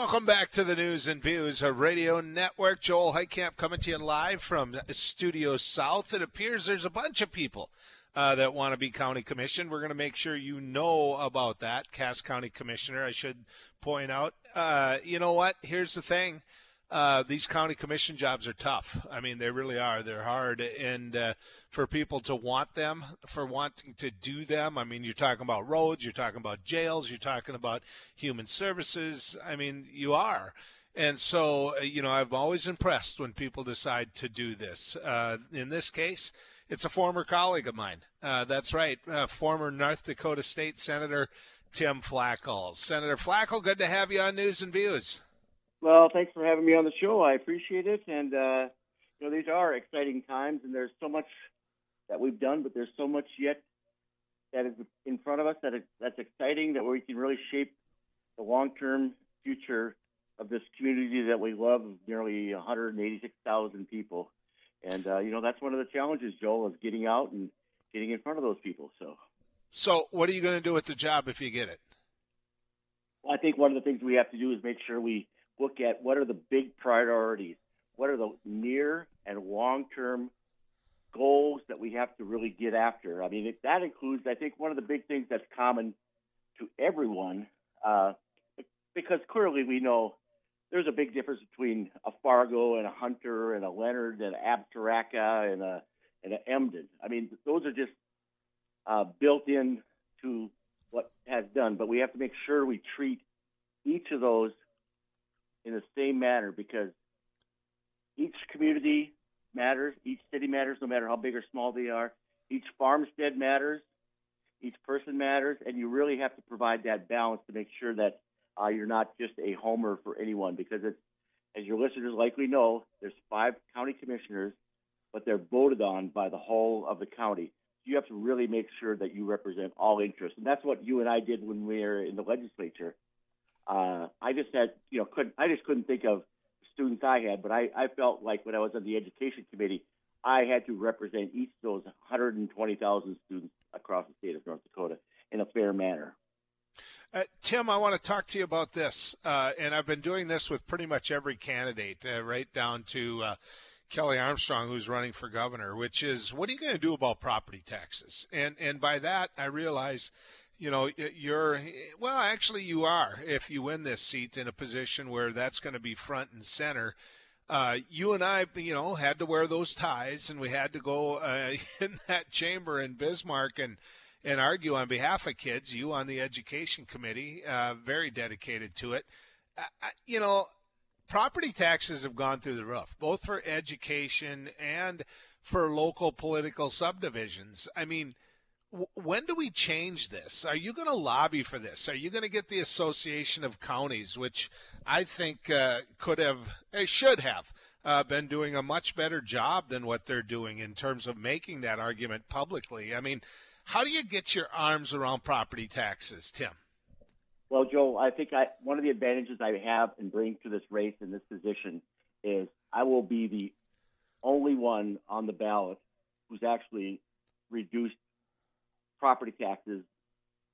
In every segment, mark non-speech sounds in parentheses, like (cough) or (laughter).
Welcome back to the News and Views, a radio network. Joel Heitkamp coming to you live from Studio South. It appears there's a bunch of people uh, that want to be county commission. We're going to make sure you know about that. Cass County Commissioner, I should point out. Uh, you know what? Here's the thing. Uh, these county commission jobs are tough. I mean, they really are. They're hard, and uh, for people to want them, for wanting to do them, I mean, you're talking about roads, you're talking about jails, you're talking about human services. I mean, you are. And so, uh, you know, I'm always impressed when people decide to do this. Uh, in this case, it's a former colleague of mine. Uh, that's right, former North Dakota State Senator Tim Flakoll. Senator Flakoll, good to have you on News and Views. Well, thanks for having me on the show. I appreciate it. And, uh, you know, these are exciting times, and there's so much that we've done, but there's so much yet that is in front of us that is, that's exciting that we can really shape the long-term future of this community that we love of nearly 186,000 people. And, uh, you know, that's one of the challenges, Joel, is getting out and getting in front of those people. So, so what are you going to do with the job if you get it? Well, I think one of the things we have to do is make sure we – look at what are the big priorities, what are the near and long term goals that we have to really get after. I mean, that includes, I think, one of the big things that's common to everyone, uh, because clearly we know there's a big difference between a Fargo and a Hunter and a Leonard and an Absaraka and a and an Embden. I mean, those are just uh, built in to what has done, but we have to make sure we treat each of those in the same manner because each community matters, each city matters, no matter how big or small they are. Each farmstead matters, each person matters, and you really have to provide that balance to make sure that uh, you're not just a homer for anyone because it's, as your listeners likely know, there's five county commissioners, but they're voted on by the whole of the county. You have to really make sure that you represent all interests, and that's what you and I did when we were in the legislature uh, I just had, you know, couldn't I just couldn't think of students I had, but I, I felt like when I was on the education committee, I had to represent each of those 120,000 students across the state of North Dakota in a fair manner. Uh, Tim, I want to talk to you about this, uh, and I've been doing this with pretty much every candidate, uh, right down to uh, Kelly Armstrong, who's running for governor. Which is, what are you going to do about property taxes? And and by that, I realize you know, you're well, actually, you are if you win this seat in a position where that's going to be front and center. Uh, you and I, you know, had to wear those ties, and we had to go uh, (laughs) in that chamber in Bismarck and and argue on behalf of kids. You on the education committee, uh, very dedicated to it. you know, property taxes have gone through the roof, both for education and for local political subdivisions. I mean when do we change this? Are you going to lobby for this? Are you going to get the Association of Counties, which I think uh, could have, uh, should have, uh, been doing a much better job than what they're doing in terms of making that argument publicly? I mean, how do you get your arms around property taxes, Tim? Well, Joe, I think I, one of the advantages I have in bringing to this race in this position is I will be the only one on the ballot who's actually reduced property taxes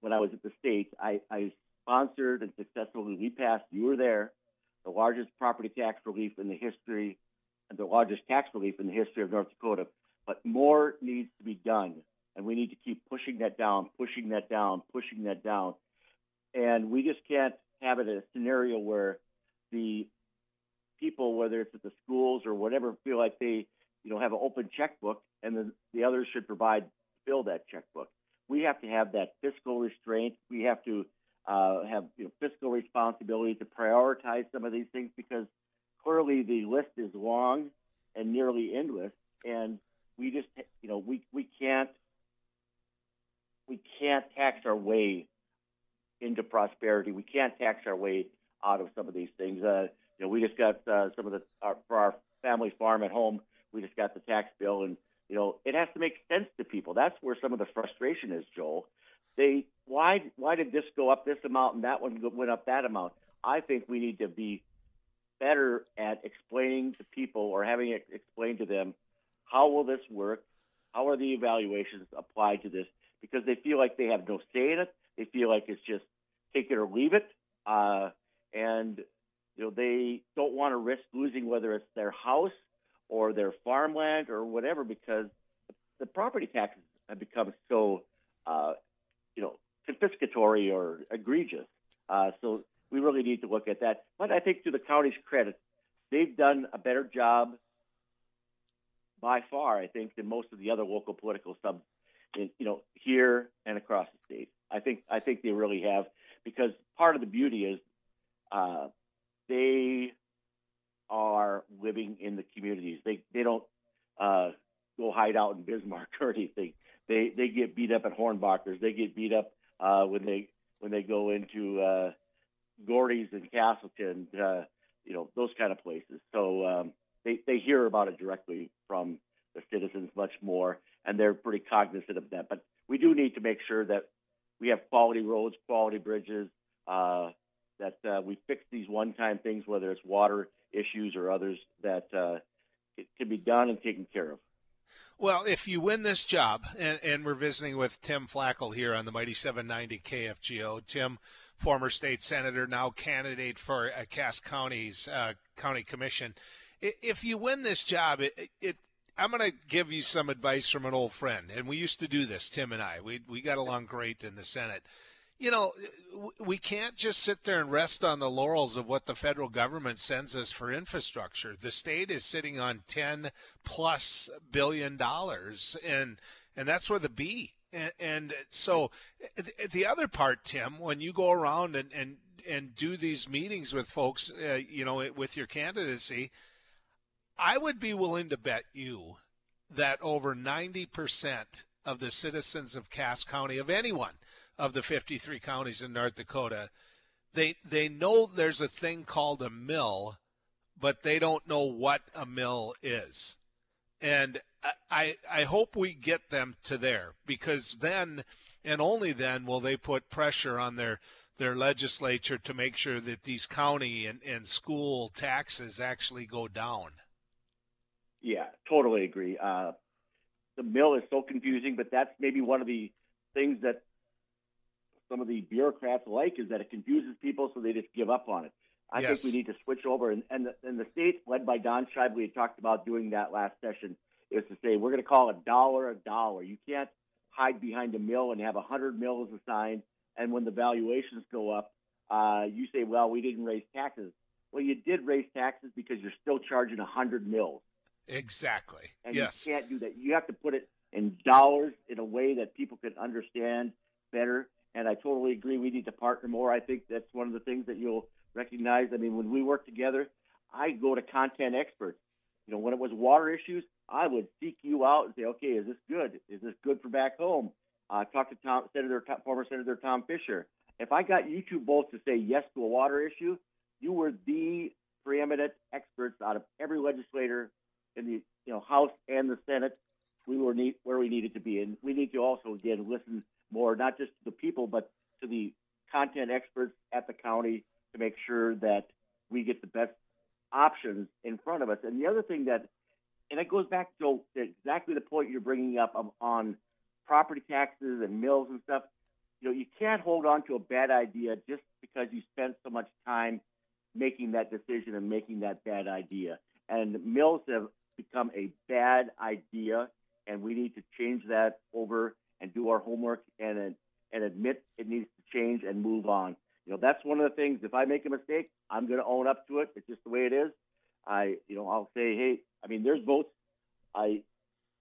when I was at the state. I, I sponsored and successfully we passed. You were there, the largest property tax relief in the history, and the largest tax relief in the history of North Dakota. But more needs to be done, and we need to keep pushing that down, pushing that down, pushing that down. And we just can't have it a scenario where the people, whether it's at the schools or whatever, feel like they, you know, have an open checkbook, and then the others should provide fill that checkbook we have to have that fiscal restraint. We have to uh, have you know, fiscal responsibility to prioritize some of these things because clearly the list is long and nearly endless, and we just you know we we can't we can't tax our way into prosperity. We can't tax our way out of some of these things. Uh, you know, we just got uh, some of the our, for our family farm at home. We just got the tax bill, and you know, it has to make sense to people. That's where some of the frustration is, Joel. They why why did this go up this amount and that one went up that amount? I think we need to be better at explaining to people or having it explained to them how will this work? How are the evaluations applied to this? Because they feel like they have no say in it. They feel like it's just take it or leave it. Uh, and you know, they don't want to risk losing whether it's their house or their farmland or whatever because the property taxes have become so, uh, you know, confiscatory or egregious. Uh, so we really need to look at that. But I think to the county's credit, they've done a better job by far, I think, than most of the other local political subs, in, you know, here and across the state. I think I think they really have because part of the beauty is uh, they are living in the communities. They they don't uh, go hide out in Bismarck (laughs) or anything. They they get beat up at Hornbacher's. They get beat up uh, when they when they go into uh, Gordy's and Casselton. Uh, you know those kind of places. So um, they they hear about it directly from the citizens much more, and they're pretty cognizant of that. But we do need to make sure that we have quality roads, quality bridges, uh, that uh, we fix these one-time things, whether it's water issues or others, that uh, it can be done and taken care of. Well, if you win this job, and, and we're visiting with Tim Flakoll here on the Mighty 790 KFGO. Tim, former state senator, now candidate for uh, Cass County's uh, county commission. If you win this job, it, it I'm going to give you some advice from an old friend, and we used to do this, Tim and I. We we got along great in the Senate you know, we can't just sit there and rest on the laurels of what the federal government sends us for infrastructure. The state is sitting on 10 plus billion dollars and and that's where the B. And, and so the other part, Tim, when you go around and, and, and do these meetings with folks, uh, you know, with your candidacy, I would be willing to bet you that over 90% of the citizens of Cass County, of anyone, of the 53 counties in North Dakota, they they know there's a thing called a mill, but they don't know what a mill is. And I I hope we get them to there because then and only then will they put pressure on their their legislature to make sure that these county and, and school taxes actually go down. Yeah, totally agree. Uh, the mill is so confusing, but that's maybe one of the things that some of the bureaucrats like is that it confuses people, so they just give up on it. I yes. think we need to switch over, and and the, and the state led by Don Scheib, had talked about doing that last session, is to say we're going to call a dollar a dollar. You can't hide behind a mill and have a hundred mills assigned, and when the valuations go up, uh, you say, well, we didn't raise taxes. Well, you did raise taxes because you're still charging a hundred mills. Exactly. And yes. you can't do that. You have to put it in dollars in a way that people can understand better and I totally agree. We need to partner more. I think that's one of the things that you'll recognize. I mean, when we work together, I go to content experts. You know, when it was water issues, I would seek you out and say, okay, is this good? Is this good for back home? Uh, talk to Tom, Senator, former Senator Tom Fischer. If I got you two both to say yes to a water issue, you were the preeminent experts out of every legislator in the you know House and the Senate. We were need, where we needed to be, and we need to also again listen not just to the people, but to the content experts at the county to make sure that we get the best options in front of us. And the other thing that, and it goes back to exactly the point you're bringing up on property taxes and mills and stuff. You know, you can't hold on to a bad idea just because you spent so much time making that decision and making that bad idea. And mills have become a bad idea, and we need to change that over and do our homework and and admit it needs to change and move on. You know, that's one of the things. If I make a mistake, I'm going to own up to it. It's just the way it is. I, you know, I'll say, hey, I mean, there's votes I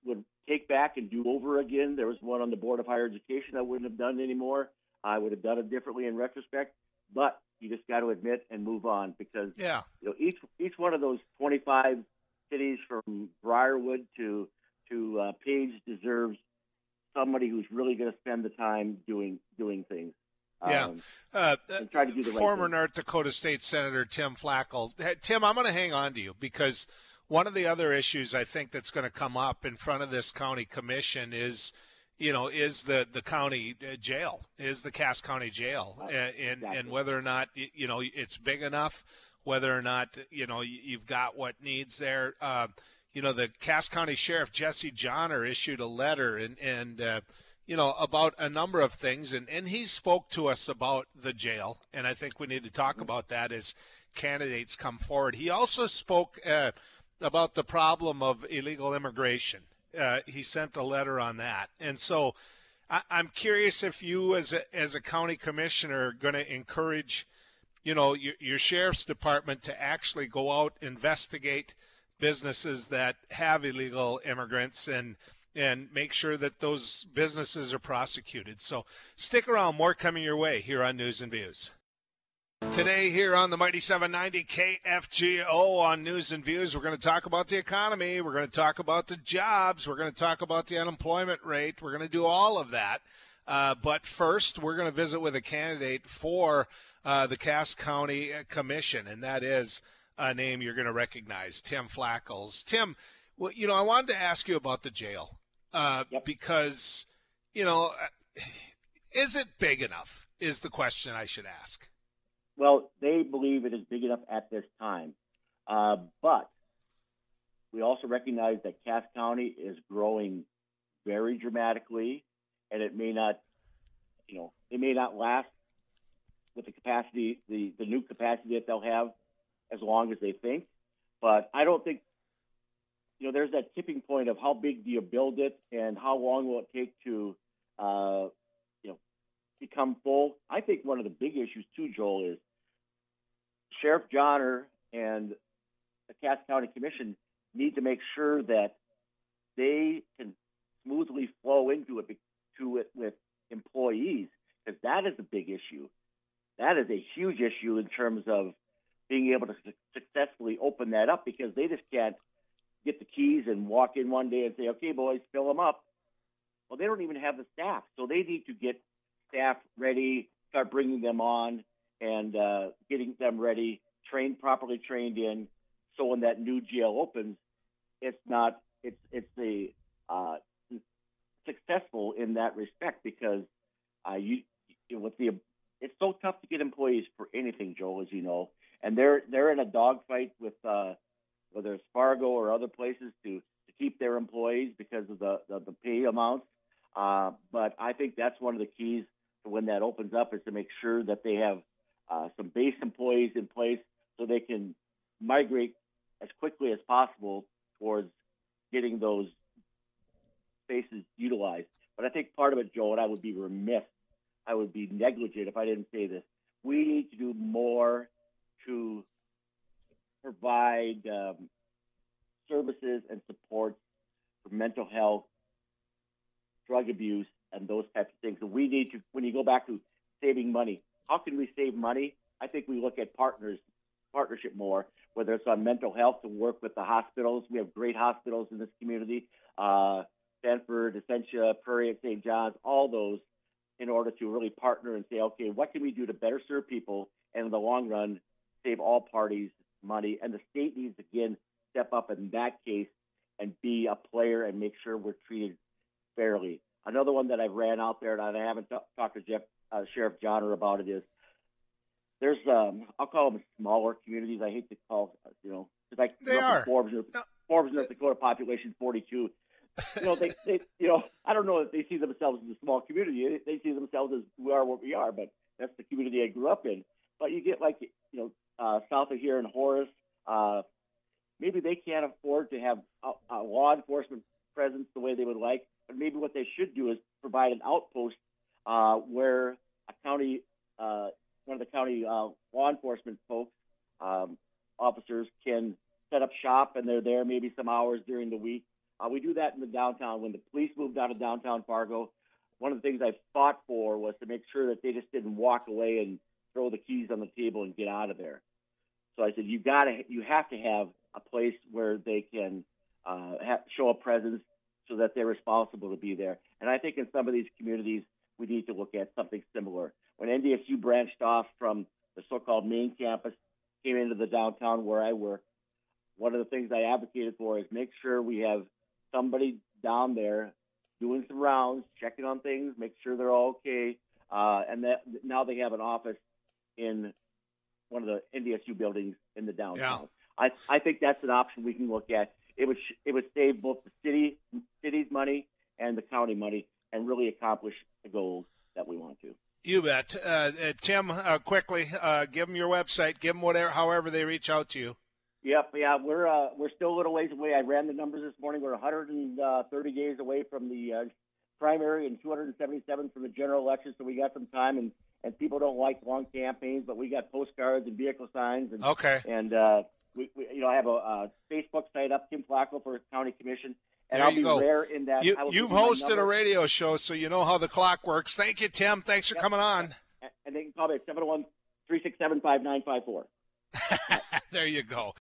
would take back and do over again. There was one on the board of higher education I wouldn't have done anymore. I would have done it differently in retrospect, but you just got to admit and move on because yeah, you know, each each one of those 25 cities from Briarwood to to uh, Page deserves somebody who's really going to spend the time doing doing things. Yeah, um, uh, try to do the former North Dakota State Senator Tim Flakoll. Tim, I'm going to hang on to you because one of the other issues I think that's going to come up in front of this county commission is, you know, is the the county uh, jail, is the Cass County Jail, uh, and exactly. and whether or not you know it's big enough, whether or not you know you've got what needs there. Uh, you know, the Cass County Sheriff Jesse Jahner issued a letter and and uh, you know about a number of things, and and he spoke to us about the jail, and I think we need to talk about that as candidates come forward. He also spoke uh, about the problem of illegal immigration. Uh, he sent a letter on that, and so I, am curious if you, as a, as a county commissioner, are going to encourage, you know, your, your sheriff's department to actually go out investigate businesses that have illegal immigrants and and make sure that those businesses are prosecuted. So stick around, more coming your way here on News and Views. Today, here on the Mighty 790 KFGO on News and Views, we're going to talk about the economy. We're going to talk about the jobs. We're going to talk about the unemployment rate. We're going to do all of that. Uh, but first, we're going to visit with a candidate for uh, the Cass County Commission, and that is a name you're going to recognize, Tim Flakolls. Tim, well, you know, I wanted to ask you about the jail uh, yep. because, you know, is it big enough? Is the question I should ask. Well, they believe it is big enough at this time. Uh, but we also recognize that Cass County is growing very dramatically, and it may not, you know, it may not last with the capacity, the, the new capacity that they'll have as long as they think. But I don't think, you know, there's that tipping point of how big do you build it and how long will it take to, uh, you know, become full. I think one of the big issues too, Joel, is Sheriff Jahner and the Cass County Commission need to make sure that they can smoothly flow into it to it with employees because that is a big issue. That is a huge issue in terms of being able to su- successfully open that up because they just can't get the keys and walk in one day and say, "Okay, boys, fill them up." Well, they don't even have the staff, so they need to get staff ready, start bringing them on, and uh, getting them ready, trained properly, trained in, so when that new jail opens, it's not it's it's the uh, successful in that respect because uh, you with the it's so tough to get employees for anything, Joel, as you know, and they're they're in a dogfight with uh, whether it's Fargo or other places to to keep their employees because of the the, the pay amounts. Uh, but I think that's one of the keys to when that opens up is to make sure that they have uh, some base employees in place so they can migrate as quickly as possible towards getting those spaces utilized. But I think part of it, Joel, and I would be remiss, I would be negligent if I didn't say this. We need to do more to provide um, services and support for mental health, drug abuse, and those types of things. And we need to, when you go back to saving money, how can we save money? I think we look at partners, partnership more, whether it's on mental health to work with the hospitals. We have great hospitals in this community, uh, Sanford, Essentia, Prairie, St. John's, all those in order to really partner and say, okay, what can we do to better serve people and in the long run save all parties money? And the state needs to again step up in that case and be a player and make sure we're treated fairly. Another one that I've ran out there and I haven't t- talked to Jeff uh, Sheriff Jahner about it is there's um I'll call them smaller communities. I hate to call you know because I they are Forbes, no. Forbes, North Dakota population 42. You know they, they you know I don't know if they see themselves as a small community. They see themselves as we are what we are, but that's the community I grew up in. But you get like you know uh, south of here in Horace, uh, maybe they can't afford to have a, a law enforcement presence the way they would like. But maybe what they should do is provide an outpost uh, where a county, uh, one of the county uh, law enforcement folks, um, officers can set up shop and they're there maybe some hours during the week. Uh, we do that in the downtown. When the police moved out of downtown Fargo, one of the things I fought for was to make sure that they just didn't walk away and throw the keys on the table and get out of there. So I said, you got to, you have to have a place where they can uh, show a presence so that they're responsible to be there. And I think in some of these communities, we need to look at something similar. When NDSU branched off from the so-called main campus, came into the downtown where I work, one of the things I advocated for is make sure we have somebody down there doing some rounds, checking on things, make sure they're all okay, uh, and that now they have an office in one of the NDSU buildings in the downtown. Yeah. I I think that's an option we can look at. It would it would save both the city city's money and the county money and really accomplish the goals that we want to. You bet. Uh, uh, Tim, uh, quickly, uh, give them your website. Give them whatever, however they reach out to you. Yep, yeah, we're uh, we're still a little ways away. I ran the numbers this morning. We're 130 days away from the uh, primary and 277 from the general election, so we got some time. And and people don't like long campaigns, but we got postcards and vehicle signs. And okay. And uh, we, we, you know, I have a, a Facebook site up, Tim Flakoll for County Commission. And there I'll be go. rare in that. You, have hosted a radio show, so you know how the clock works. Thank you, Tim. Thanks for yep. coming on. And they can call me at 701 367 5954. (laughs) there you go.